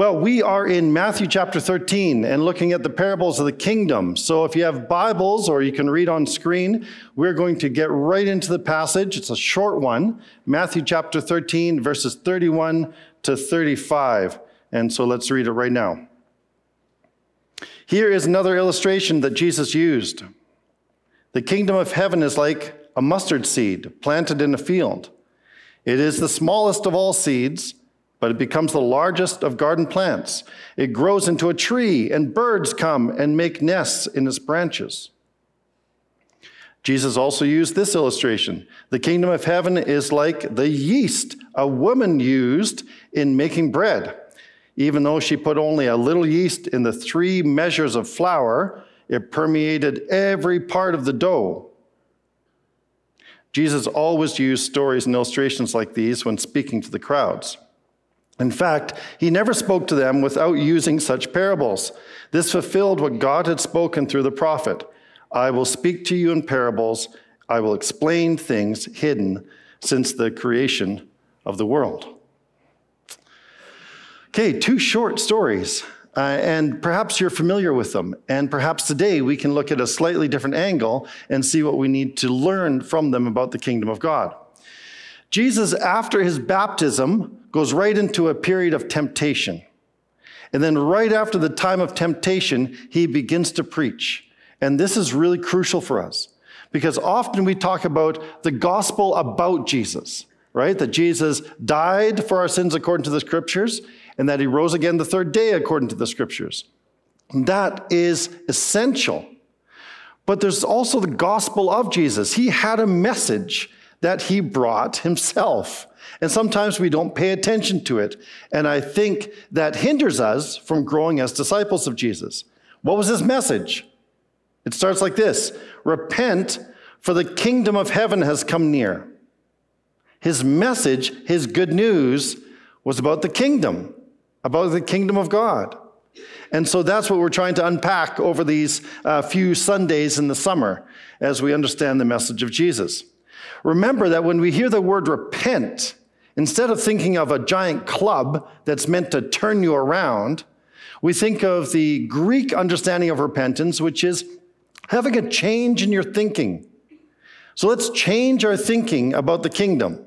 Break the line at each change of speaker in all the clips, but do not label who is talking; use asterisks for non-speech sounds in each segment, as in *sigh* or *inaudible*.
Well, we are in Matthew chapter 13 and looking at the parables of the kingdom. So if you have Bibles or you can read on screen, we're going to get right into the passage. It's a short one Matthew chapter 13, verses 31 to 35. And so let's read it right now. Here is another illustration that Jesus used. The kingdom of heaven is like a mustard seed planted in a field. It is the smallest of all seeds but it becomes the largest of garden plants. It grows into a tree, and birds come and make nests in its branches. Jesus also used this illustration. The kingdom of heaven is like the yeast a woman used in making bread. Even though she put only a little yeast in the three measures of flour, it permeated every part of the dough. Jesus always used stories and illustrations like these when speaking to the crowds. In fact, he never spoke to them without using such parables. This fulfilled what God had spoken through the prophet I will speak to you in parables, I will explain things hidden since the creation of the world. Okay, two short stories, uh, and perhaps you're familiar with them. And perhaps today we can look at a slightly different angle and see what we need to learn from them about the kingdom of God. Jesus, after his baptism, goes right into a period of temptation. And then, right after the time of temptation, he begins to preach. And this is really crucial for us because often we talk about the gospel about Jesus, right? That Jesus died for our sins according to the scriptures and that he rose again the third day according to the scriptures. And that is essential. But there's also the gospel of Jesus. He had a message that he brought himself. And sometimes we don't pay attention to it. And I think that hinders us from growing as disciples of Jesus. What was his message? It starts like this Repent, for the kingdom of heaven has come near. His message, his good news, was about the kingdom, about the kingdom of God. And so that's what we're trying to unpack over these uh, few Sundays in the summer as we understand the message of Jesus. Remember that when we hear the word repent, instead of thinking of a giant club that's meant to turn you around, we think of the Greek understanding of repentance, which is having a change in your thinking. So let's change our thinking about the kingdom.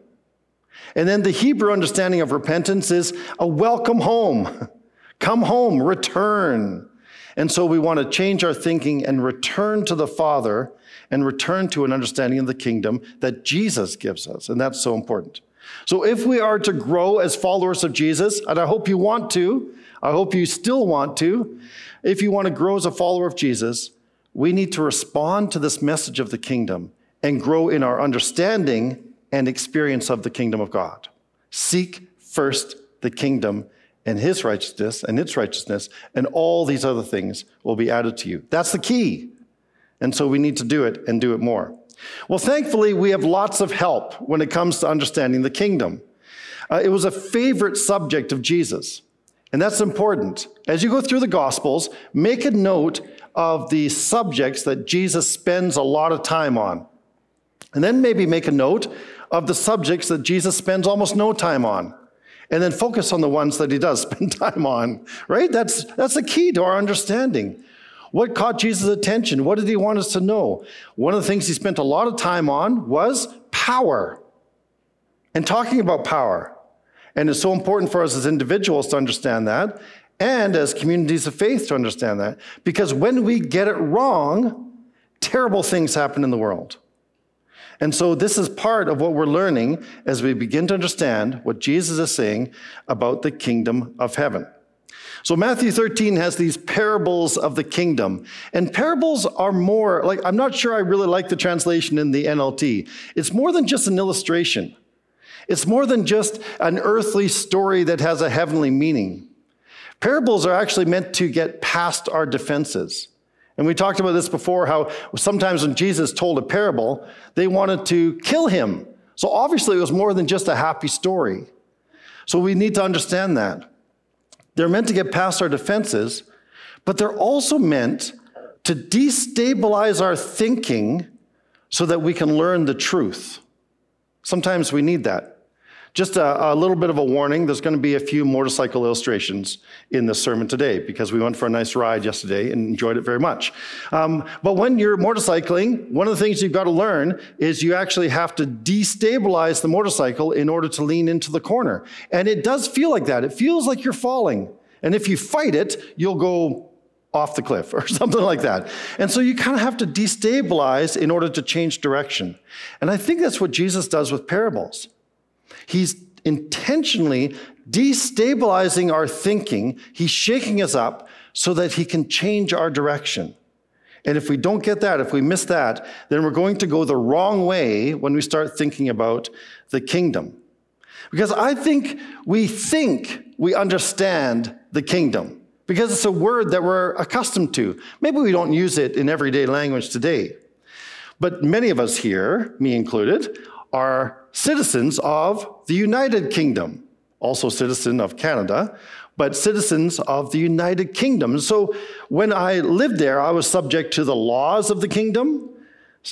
And then the Hebrew understanding of repentance is a welcome home. *laughs* Come home, return. And so we want to change our thinking and return to the Father and return to an understanding of the kingdom that Jesus gives us. And that's so important. So if we are to grow as followers of Jesus, and I hope you want to, I hope you still want to, if you want to grow as a follower of Jesus, we need to respond to this message of the kingdom and grow in our understanding and experience of the kingdom of God. Seek first the kingdom and his righteousness and its righteousness, and all these other things will be added to you. That's the key. And so we need to do it and do it more. Well, thankfully, we have lots of help when it comes to understanding the kingdom. Uh, it was a favorite subject of Jesus. And that's important. As you go through the Gospels, make a note of the subjects that Jesus spends a lot of time on. And then maybe make a note of the subjects that Jesus spends almost no time on. And then focus on the ones that he does *laughs* spend time on, right? That's, that's the key to our understanding. What caught Jesus' attention? What did he want us to know? One of the things he spent a lot of time on was power and talking about power. And it's so important for us as individuals to understand that and as communities of faith to understand that. Because when we get it wrong, terrible things happen in the world. And so, this is part of what we're learning as we begin to understand what Jesus is saying about the kingdom of heaven. So Matthew 13 has these parables of the kingdom. And parables are more, like, I'm not sure I really like the translation in the NLT. It's more than just an illustration, it's more than just an earthly story that has a heavenly meaning. Parables are actually meant to get past our defenses. And we talked about this before how sometimes when Jesus told a parable, they wanted to kill him. So obviously, it was more than just a happy story. So we need to understand that. They're meant to get past our defenses, but they're also meant to destabilize our thinking so that we can learn the truth. Sometimes we need that Just a, a, little bit of a warning there's going to be a few motorcycle illustrations in this sermon today because we went for a nice ride yesterday and enjoyed it very much. Um, but when you're motorcycling, one of the things you've got to learn is you actually have to destabilize the motorcycle in order to lean into the corner. And it does feel like that. It feels like you're falling. And if you fight it, you'll go off the cliff *laughs* or something like that. And so you kind of have to destabilize in order to change direction. And I think that's what Jesus does with parables. He's intentionally destabilizing our thinking. He's shaking us up so that he can change our direction. And if we don't get that, if we miss that, then we're going to go the wrong way when we start thinking about the kingdom. Because I think we think we understand the kingdom because it's a word that we're accustomed to. Maybe we don't use it in everyday language today. But many of us here, me included, are citizens of the United Kingdom, also citizen of Canada, but citizens of the United Kingdom. So when I lived there, I was subject to the laws of the kingdom.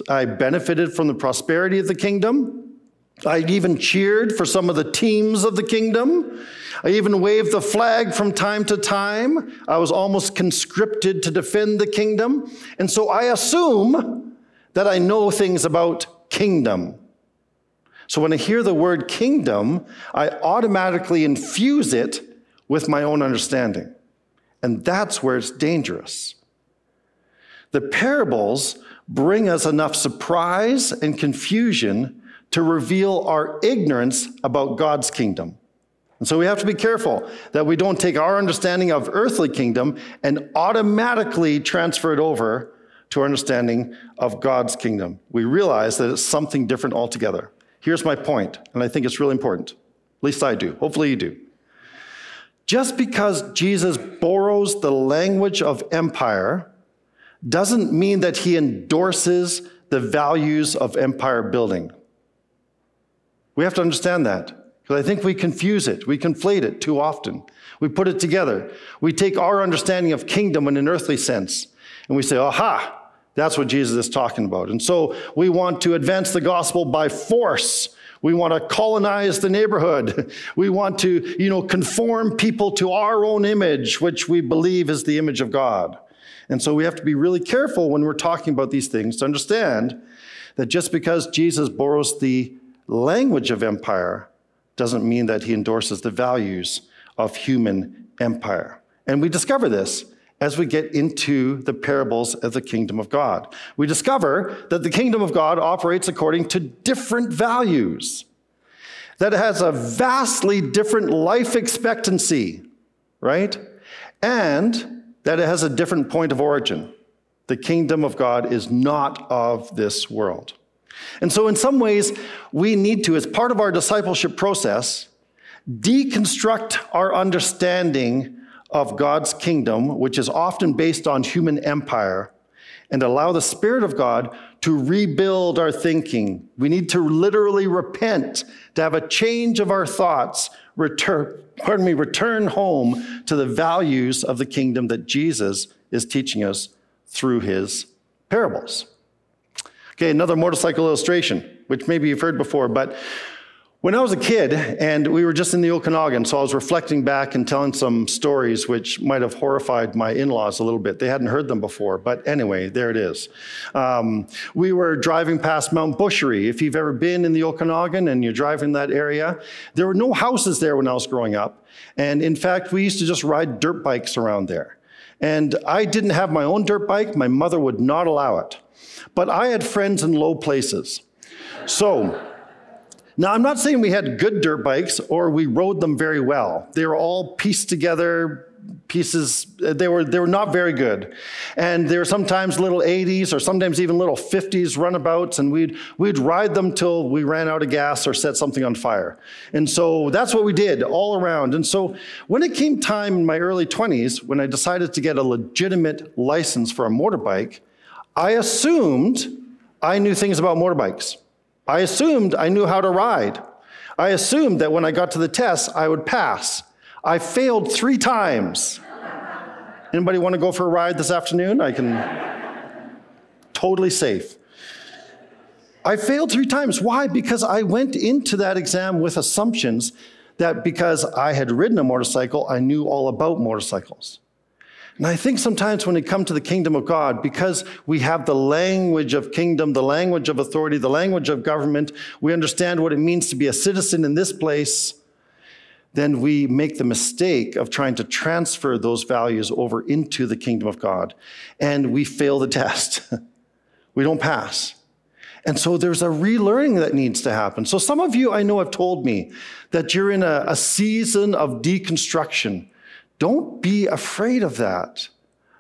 I benefited from the prosperity of the kingdom. I even cheered for some of the teams of the kingdom. I even waved the flag from time to time. I was almost conscripted to defend the kingdom. And so I assume that I know things about kingdom. So when I hear the word kingdom, I automatically infuse it with my own understanding. And that's where it's dangerous. The parables bring us enough surprise and confusion to reveal our ignorance about God's kingdom. And so we have to be careful that we don't take our understanding of earthly kingdom and automatically transfer it over to our understanding of God's kingdom. We realize that it's something different altogether. Here's my point, and I think it's really important. At least I do. Hopefully you do. Just because Jesus borrows the language of empire doesn't mean that he endorses the values of empire building. We have to understand that because I think we confuse it, we conflate it too often. We put it together. We take our understanding of kingdom in an earthly sense and we say, aha, that's what Jesus is talking about. And so we want to advance the gospel by force. We want to colonize the neighborhood. *laughs* We want to, you know, conform people to our own image, which we believe is the image of God. And so we have to be really careful when we're talking about these things to understand that just because Jesus borrows the language of empire doesn't mean that he endorses the values of human empire. And we discover this as we get into the parables of the kingdom of God. We discover that the kingdom of God operates according to different values, that it has a vastly different life expectancy, right? And that it has a different point of origin. The kingdom of God is not of this world. And so, in some ways, we need to, as part of our discipleship process, deconstruct our understanding of God's kingdom, which is often based on human empire, and allow the Spirit of God to rebuild our thinking. We need to literally repent, to have a change of our thoughts, return, pardon me, return home to the values of the kingdom that Jesus is teaching us through his parables. Okay, another motorcycle illustration, which maybe you've heard before, but when I was a kid, and we were just in the Okanagan, so I was reflecting back and telling some stories which might have horrified my in laws a little bit. They hadn't heard them before, but anyway, there it is. Um, we were driving past Mount Boucherie. If you've ever been in the Okanagan and you're driving that area, there were no houses there when I was growing up. And in fact, we used to just ride dirt bikes around there. And I didn't have my own dirt bike, my mother would not allow it. But I had friends in low places. So, now, I'm not saying we had good dirt bikes or we rode them very well. They were all pieced together pieces. Uh, they were, they were not very good. And they were sometimes little 80s or sometimes even little 50s runabouts, and we'd, we'd ride them till we ran out of gas or set something on fire. And so that's what we did all around. And so when it came time in my early 20s, when I decided to get a legitimate license for a motorbike, I assumed I knew things about motorbikes. I assumed I knew how to ride. I assumed that when I got to the test, I would pass. I failed three times. Anybody want to go for a ride this afternoon? I can totally safe. I failed three times. Why? Because I went into that exam with assumptions that because I had ridden a motorcycle, I knew all about motorcycles. And I think sometimes when we come to the kingdom of God, because we have the language of kingdom, the language of authority, the language of government, we understand what it means to be a citizen in this place, then we make the mistake of trying to transfer those values over into the kingdom of God. And we fail the *laughs* test. we don't pass. And so there's a relearning that needs to happen. So some of you I know have told me that you're in a, a season of deconstruction. Don't be afraid of that.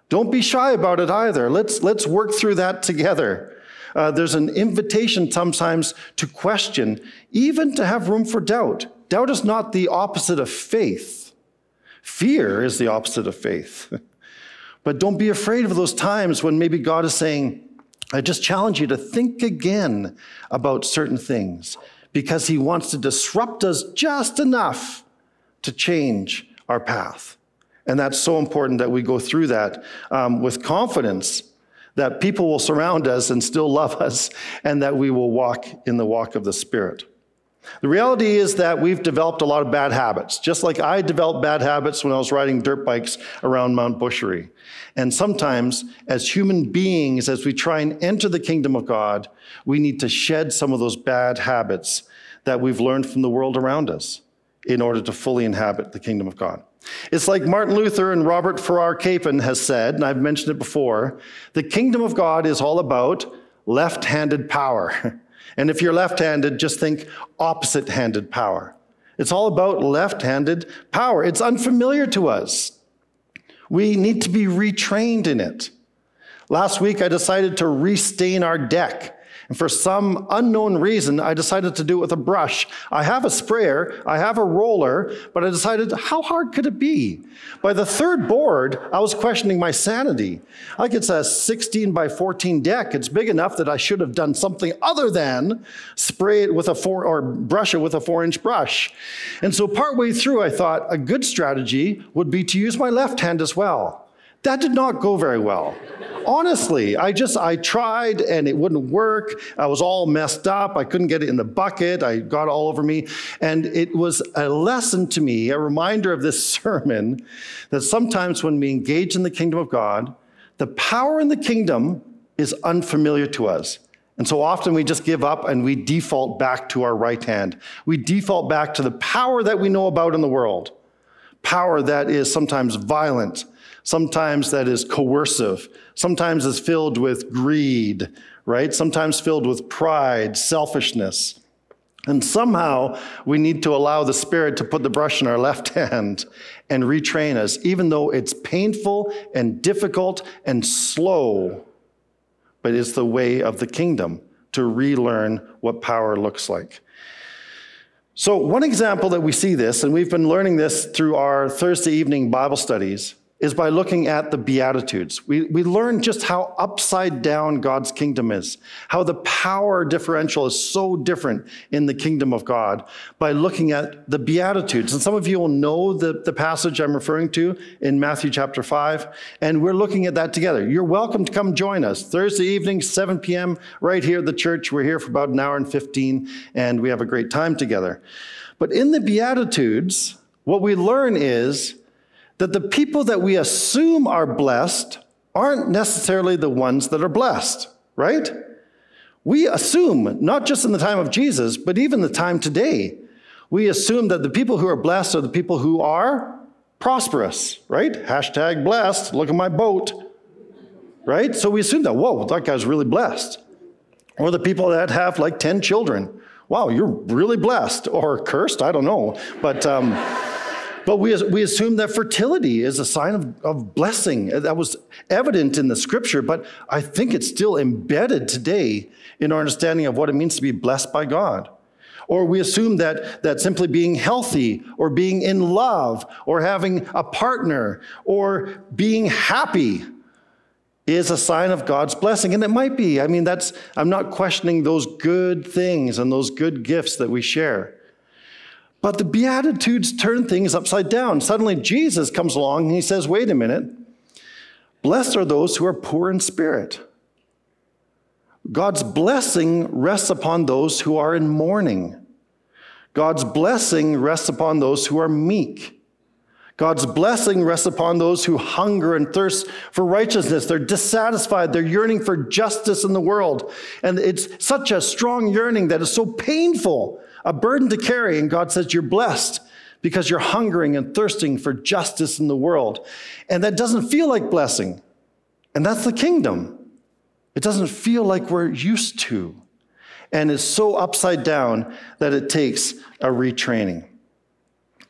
Don't be shy about it either. Let's, let's work through that together. Uh, there's an invitation sometimes to question, even to have room for doubt. Doubt is not the opposite of faith. Fear is the opposite of faith. *laughs* but don't be afraid of those times when maybe God is saying, I just challenge you to think again about certain things because he wants to disrupt us just enough to change our path. And that's so important that we go through that um, with confidence that people will surround us and still love us *laughs* and that we will walk in the walk of the Spirit. The reality is that we've developed a lot of bad habits, just like I developed bad habits when I was riding dirt bikes around Mount Boucherie. And sometimes, as human beings, as we try and enter the kingdom of God, we need to shed some of those bad habits that we've learned from the world around us in order to fully inhabit the kingdom of God. It's like Martin Luther and Robert Farrar Capon has said, and I've mentioned it before the kingdom of God is all about left handed power. *laughs* And if you're left handed, just think opposite handed power. It's all about left handed power. It's unfamiliar to us. We need to be retrained in it. Last week, I decided to restain our deck. And for some unknown reason, I decided to do it with a brush. I have a sprayer, I have a roller, but I decided, how hard could it be? By the third board, I was questioning my sanity. Like it's a 16 by 14 deck. It's big enough that I should have done something other than spray it with a four or brush it with a four inch brush. And so partway through, I thought a good strategy would be to use my left hand as well. That did not go very well. Honestly, I just, I tried and it wouldn't work. I was all messed up. I couldn't get it in the bucket. I got all over me. And it was a lesson to me, a reminder of this *laughs* sermon that sometimes when we engage in the kingdom of God, the power in the kingdom is unfamiliar to us. And so often we just give up and we default back to our right hand. We default back to the power that we know about in the world. Power that is sometimes violent, Sometimes that is coercive. Sometimes it's filled with greed, right? Sometimes filled with pride, selfishness. And somehow we need to allow the Spirit to put the brush in our left *laughs* hand and retrain us, even though it's painful and difficult and slow. But it's the way of the kingdom to relearn what power looks like. So, one example that we see this, and we've been learning this through our Thursday evening Bible studies, is by looking at the Beatitudes. We, we learn just how upside down God's kingdom is, how the power differential is so different in the kingdom of God by looking at the Beatitudes. And some of you will know the, the passage I'm referring to in Matthew chapter 5, and we're looking at that together. You're welcome to come join us Thursday evening, 7 p.m., right here at the church. We're here for about an hour and 15, and we have a great time together. But in the Beatitudes, what we learn is that the people that we assume are blessed aren't necessarily the ones that are blessed, right? We assume, not just in the time of Jesus, but even the time today, we assume that the people who are blessed are the people who are prosperous, right? Hashtag blessed, look at my boat, right? So we assume that, whoa, that guy's really blessed. Or the people that have like 10 children. Wow, you're really blessed. Or cursed, I don't know. But, um, but we, we assume that fertility is a sign of, of blessing. That was evident in the scripture, but I think it's still embedded today in our understanding of what it means to be blessed by God. Or we assume that, that simply being healthy or being in love or having a partner or being happy is a sign of God's blessing. And it might be. I mean, that's, I'm not questioning those good things and those good gifts that we share. But the Beatitudes turn things upside down. Suddenly, Jesus comes along and he says, Wait a minute. Blessed are those who are poor in spirit. God's blessing rests upon those who are in mourning. God's blessing rests upon those who are meek. God's blessing rests upon those who hunger and thirst for righteousness. They're dissatisfied. They're yearning for justice in the world. And it's such a strong yearning that is so painful, a burden to carry. And God says, You're blessed because you're hungering and thirsting for justice in the world. And that doesn't feel like blessing. And that's the kingdom. It doesn't feel like we're used to. And it's so upside down that it takes a retraining.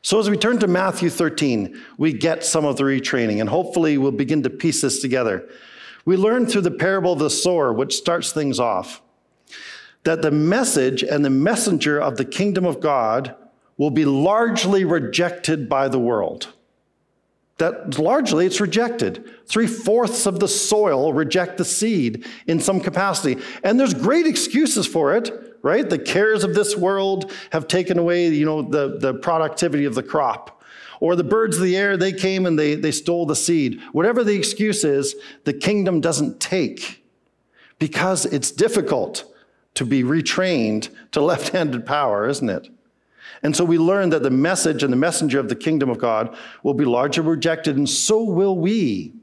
So, as we turn to Matthew 13, we get some of the retraining, and hopefully we'll begin to piece this together. We learn through the parable of the sower, which starts things off, that the message and the messenger of the kingdom of God will be largely rejected by the world. That largely it's rejected. Three fourths of the soil reject the seed in some capacity. And there's great excuses for it right? The cares of this world have taken away, you know, the, the productivity of the crop. Or the birds of the air, they came and they, they stole the seed. Whatever the excuse is, the kingdom doesn't take because it's difficult to be retrained to left handed power, isn't it? And so we learn that the message and the messenger of the kingdom of God will be largely rejected, and so will we.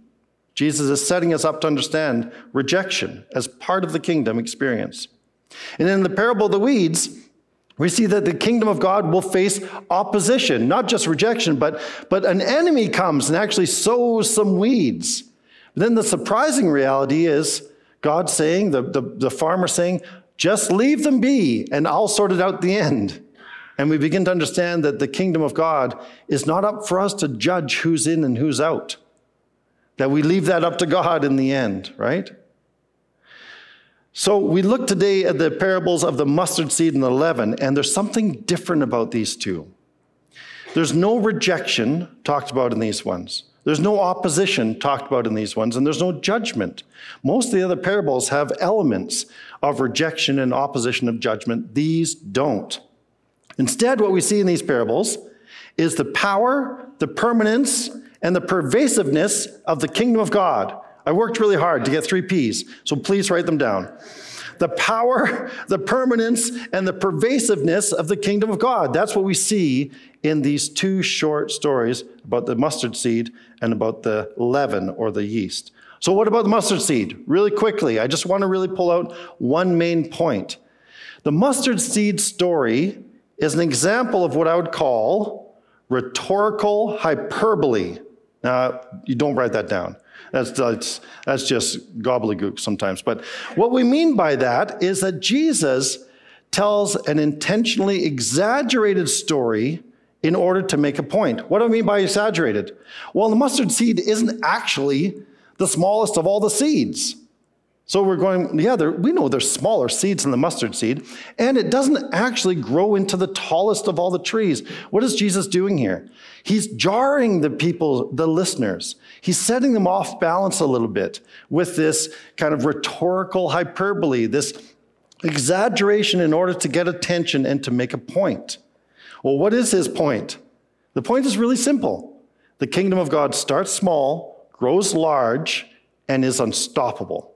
Jesus is setting us up to understand rejection as part of the kingdom experience. And in the parable of the weeds, we see that the kingdom of God will face opposition, not just rejection, but, but an enemy comes and actually sows some weeds. But then the surprising reality is God saying, the, the, the farmer saying, just leave them be and I'll sort it out the end. And we begin to understand that the kingdom of God is not up for us to judge who's in and who's out. That we leave that up to God in the end, right? So we look today at the parables of the mustard seed and the leaven, and there's something different about these two. There's no rejection talked about in these ones. There's no opposition talked about in these ones, and there's no judgment. Most of the other parables have elements of rejection and opposition of judgment. These don't. Instead, what we see in these parables is the power, the permanence, and the pervasiveness of the kingdom of God I worked really hard to get three P's, so please write them down. The power, the permanence, and the pervasiveness of the kingdom of God. That's what we see in these two short stories about the mustard seed and about the leaven or the yeast. So, what about the mustard seed? Really quickly, I just want to really pull out one main point. The mustard seed story is an example of what I would call rhetorical hyperbole. Now, you don't write that down. That's, that's, that's just gobbledygook sometimes. But what we mean by that is that Jesus tells an intentionally exaggerated story in order to make a point. What do I mean by exaggerated? Well, the mustard seed isn't actually the smallest of all the seeds. So we're going, yeah, we know there's smaller seeds than the mustard seed, and it doesn't actually grow into the tallest of all the trees. What is Jesus doing here? He's jarring the people, the listeners. He's setting them off balance a little bit with this kind of rhetorical hyperbole, this exaggeration in order to get attention and to make a point. Well, what is his point? The point is really simple. The kingdom of God starts small, grows large, and is unstoppable.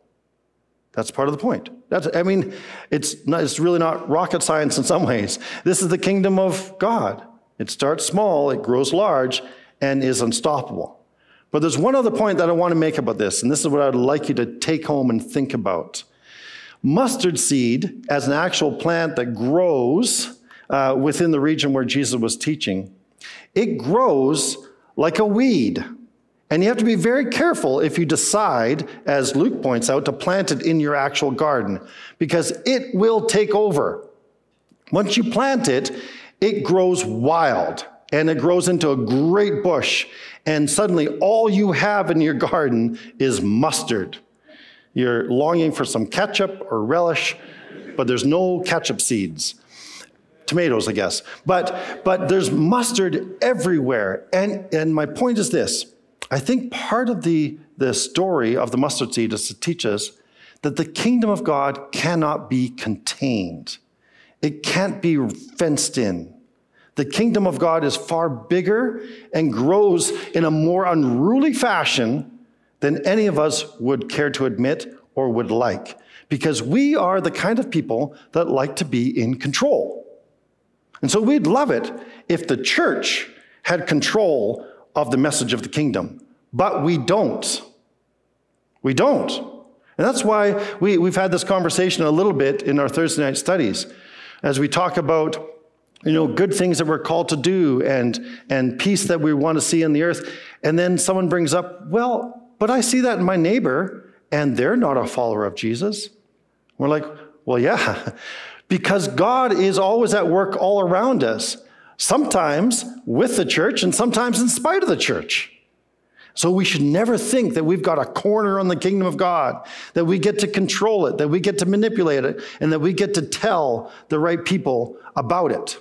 That's part of the point. That's, I mean, it's, not, it's really not rocket science in some ways. This is the kingdom of God. It starts small, it grows large, and is unstoppable. But there's one other point that I want to make about this, and this is what I'd like you to take home and think about. Mustard seed, as an actual plant that grows uh, within the region where Jesus was teaching, it grows like a weed. And you have to be very careful if you decide, as Luke points out, to plant it in your actual garden, because it will take over. Once you plant it, it grows wild and it grows into a great bush. And suddenly, all you have in your *laughs* garden is mustard. You're longing for some ketchup or relish, but there's no ketchup seeds. Tomatoes, I guess. But, but there's mustard everywhere. And, and my point is this I think part of the, the story of the mustard seed is to teach us that the kingdom of God cannot be contained, it can't be fenced in. The kingdom of God is far bigger and grows in a more unruly fashion than any of us would care to admit or would like, because we are the kind of people that like to be in control. And so we'd love it if the church had control of the message of the kingdom, but we don't. We don't. And that's why we, we've had this conversation a little bit in our Thursday night studies as we talk about you know, good things that we're called to do and, and peace that we want to see in the earth. And then someone brings up, well, but I see that in my neighbor and they're not a follower of Jesus. We're like, well, yeah, because God is always at work all around us, sometimes with the church and sometimes in spite of the church. So we should never think that we've got a corner on the kingdom of God, that we get to control it, that we get to manipulate it, and that we get to tell the right people about it.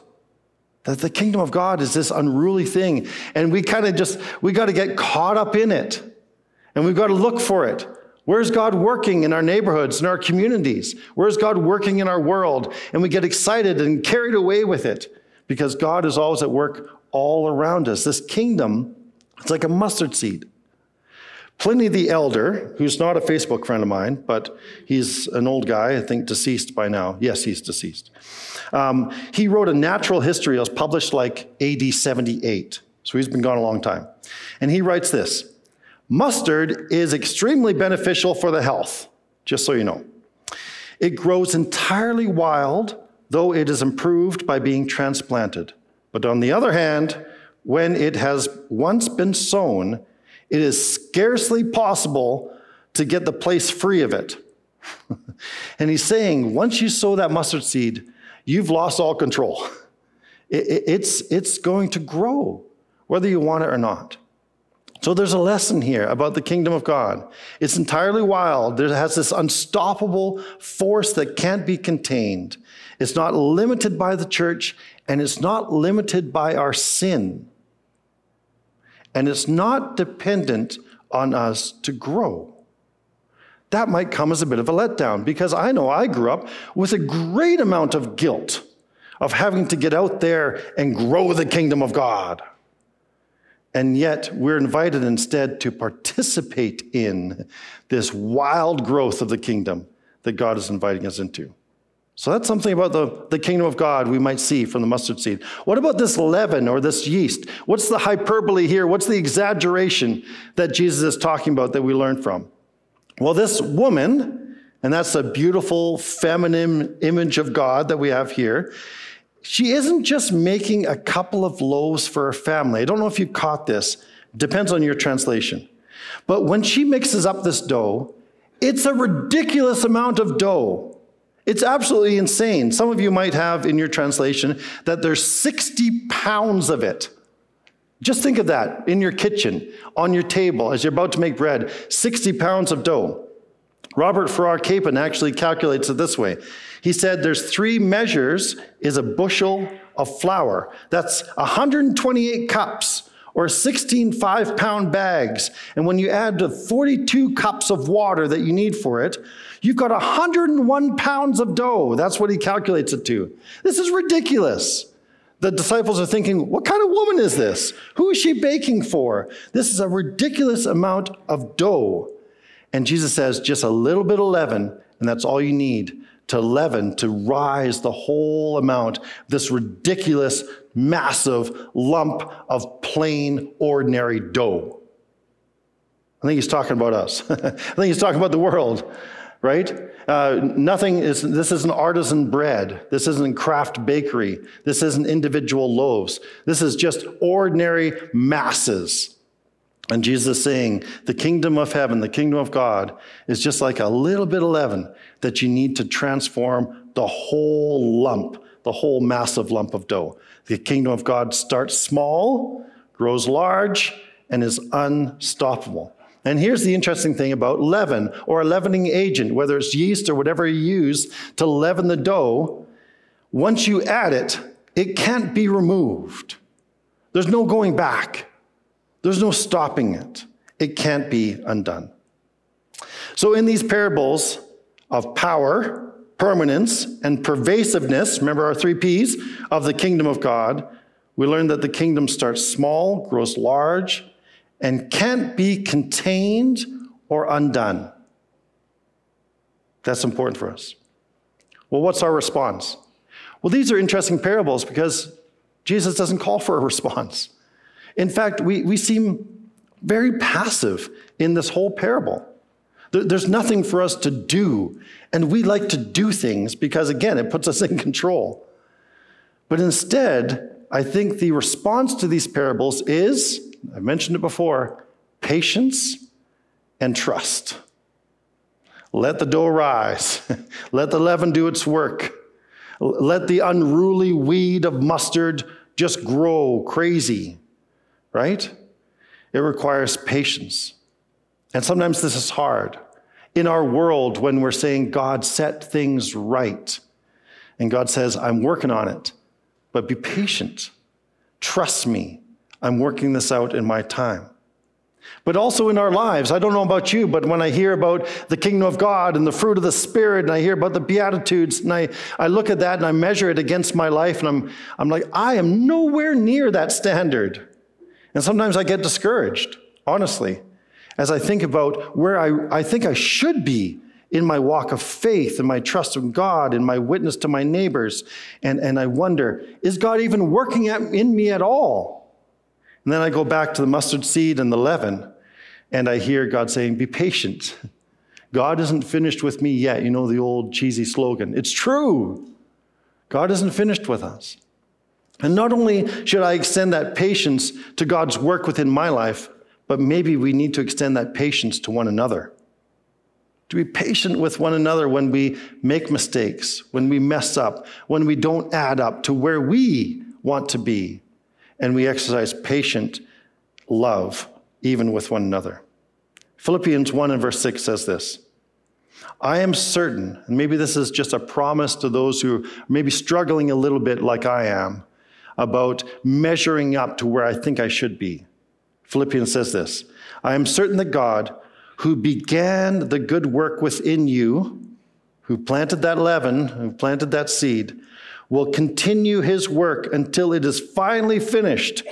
That the kingdom of God is this unruly thing, and we kind of just, we got to get caught up in it, and we've got to look for it. Where's God working in our neighborhoods, in our communities? Where's God working in our world? And we get excited and carried away with it because God is always at work all around us. This kingdom it's like a mustard seed. Pliny the Elder, who's not a Facebook friend of mine, but he's an old guy, I think deceased by now. Yes, he's deceased. Um, he wrote a natural history. It was published like AD 78. So he's been gone a long time. And he writes this Mustard is extremely beneficial for the health, just so you know. It grows entirely wild, though it is improved by being transplanted. But on the other hand, when it has once been sown, it is scarcely possible to get the place free of it. *laughs* and he's saying, once you sow that mustard seed, you've lost all control. *laughs* it's, it's going to grow, whether you want it or not. So there's a lesson here about the kingdom of God. It's entirely wild. It has this unstoppable force that can't be contained. It's not limited by the church, and it's not limited by our sin. And it's not dependent on us to grow. That might come as a bit of a letdown because I know I grew up with a great amount of guilt of having to get out there and grow the kingdom of God. And yet, we're invited instead to participate in this wild growth of the kingdom that God is inviting us into. So that's something about the, the kingdom of God we might see from the mustard seed. What about this leaven or this yeast? What's the hyperbole here? What's the exaggeration that Jesus is talking about that we learn from? Well, this woman, and that's a beautiful feminine image of God that we have here, she isn't just making a couple of loaves for her family. I don't know if you caught this, depends on your translation. But when she mixes up this dough, it's a ridiculous amount of dough. It's absolutely insane. Some of you might have in your translation that there's 60 pounds of it. Just think of that in your kitchen, on your table, as you're about to make bread 60 pounds of dough. Robert Farrar Capon actually calculates it this way. He said there's three measures is a bushel of flour. That's 128 cups or 16 five pound bags. And when you add the 42 cups of water that you need for it, you've got 101 pounds of dough. That's what he calculates it to. This is ridiculous. The disciples are thinking, what kind of woman is this? Who is she baking for? This is a ridiculous amount of dough. And Jesus says, just a little bit of leaven, and that's all you need to leaven, to rise the whole amount, this ridiculous, massive lump of plain, ordinary dough. I think he's talking about us. *laughs* I think he's talking about the world, right? Uh, nothing is, this isn't artisan bread. This isn't craft bakery. This isn't individual loaves. This is just ordinary masses and Jesus is saying, the kingdom of heaven, the kingdom of God, is just like a little bit of leaven that you need to transform the whole lump, the whole massive lump of dough. The kingdom of God starts small, grows large, and is unstoppable. And here's the interesting thing about leaven or a leavening agent, whether it's yeast or whatever you use to leaven the dough, once you add it, it can't be removed. There's no going back. There's no stopping it. It can't be undone. So, in these parables of power, permanence, and pervasiveness, remember our three P's of the kingdom of God, we learn that the kingdom starts small, grows large, and can't be contained or undone. That's important for us. Well, what's our response? Well, these are interesting parables because Jesus doesn't call for a response. In fact, we, we seem very passive in this whole parable. There, there's nothing for us to do, and we like to do things because, again, it puts us in control. But instead, I think the response to these parables is, I mentioned it before, patience and trust. Let the dough rise. *laughs* Let the leaven do its work. Let the unruly weed of mustard just grow crazy, right? It requires patience. And sometimes this is hard. In our world, when we're saying, God, set things right, and God says, I'm working on it, but be patient. Trust me. I'm working this out in my time but also in our lives. I don't know about you, but when I hear about the kingdom of God and the fruit of the Spirit, and I hear about the Beatitudes, and I, I look at that and I measure it against my life, and I'm, I'm like, I am nowhere near that standard. And sometimes I get discouraged, honestly, as I think about where I, I think I should be in my walk of faith and my trust in God and my witness to my neighbors. And, and I wonder, is God even working at, in me at all? And then I go back to the mustard seed and the leaven, and I hear God saying, Be patient. God isn't finished with me yet. You know the old cheesy slogan. It's true. God isn't finished with us. And not only should I extend that patience to God's work within my life, but maybe we need to extend that patience to one another. To be patient with one another when we make mistakes, when we mess up, when we don't add up to where we want to be and we exercise patient love even with one another. Philippians 1 and verse 6 says this I am certain, and maybe this is just a promise to those who may be struggling a little bit like I am about measuring up to where I think I should be. Philippians says this I am certain that God, who began the good work within you, who planted that leaven, who planted that seed, will continue his work until it is finally finished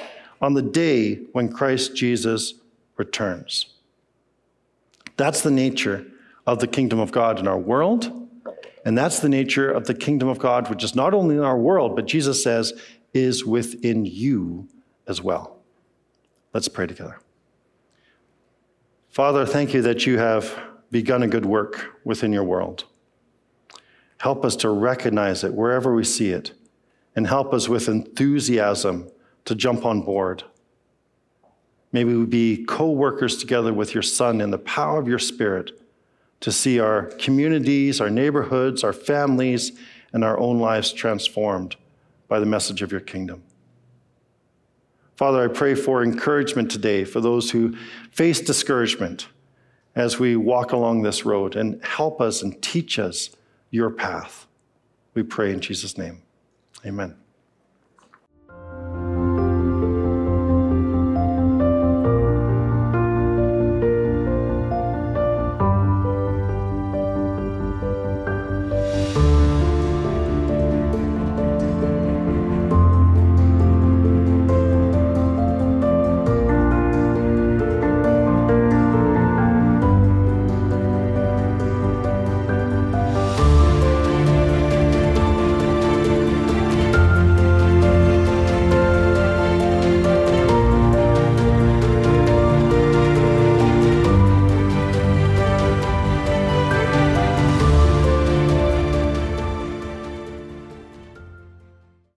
on the day when Christ Jesus returns. That's the nature of the kingdom of God in our world. And that's the nature of the kingdom of God, which is not only in our world, but Jesus says is within you as well. Let's pray together. Father, thank you that you have begun a good work within your world. Help us to recognize it wherever we see it, and help us with enthusiasm to jump on board. May we be co workers together with your Son in the power of your Spirit to see our communities, our neighborhoods, our families, and our own lives transformed by the message of your kingdom. Father, I pray for encouragement today for those who face discouragement as we walk along this road and help us and teach us your path. We pray in Jesus' name. Amen.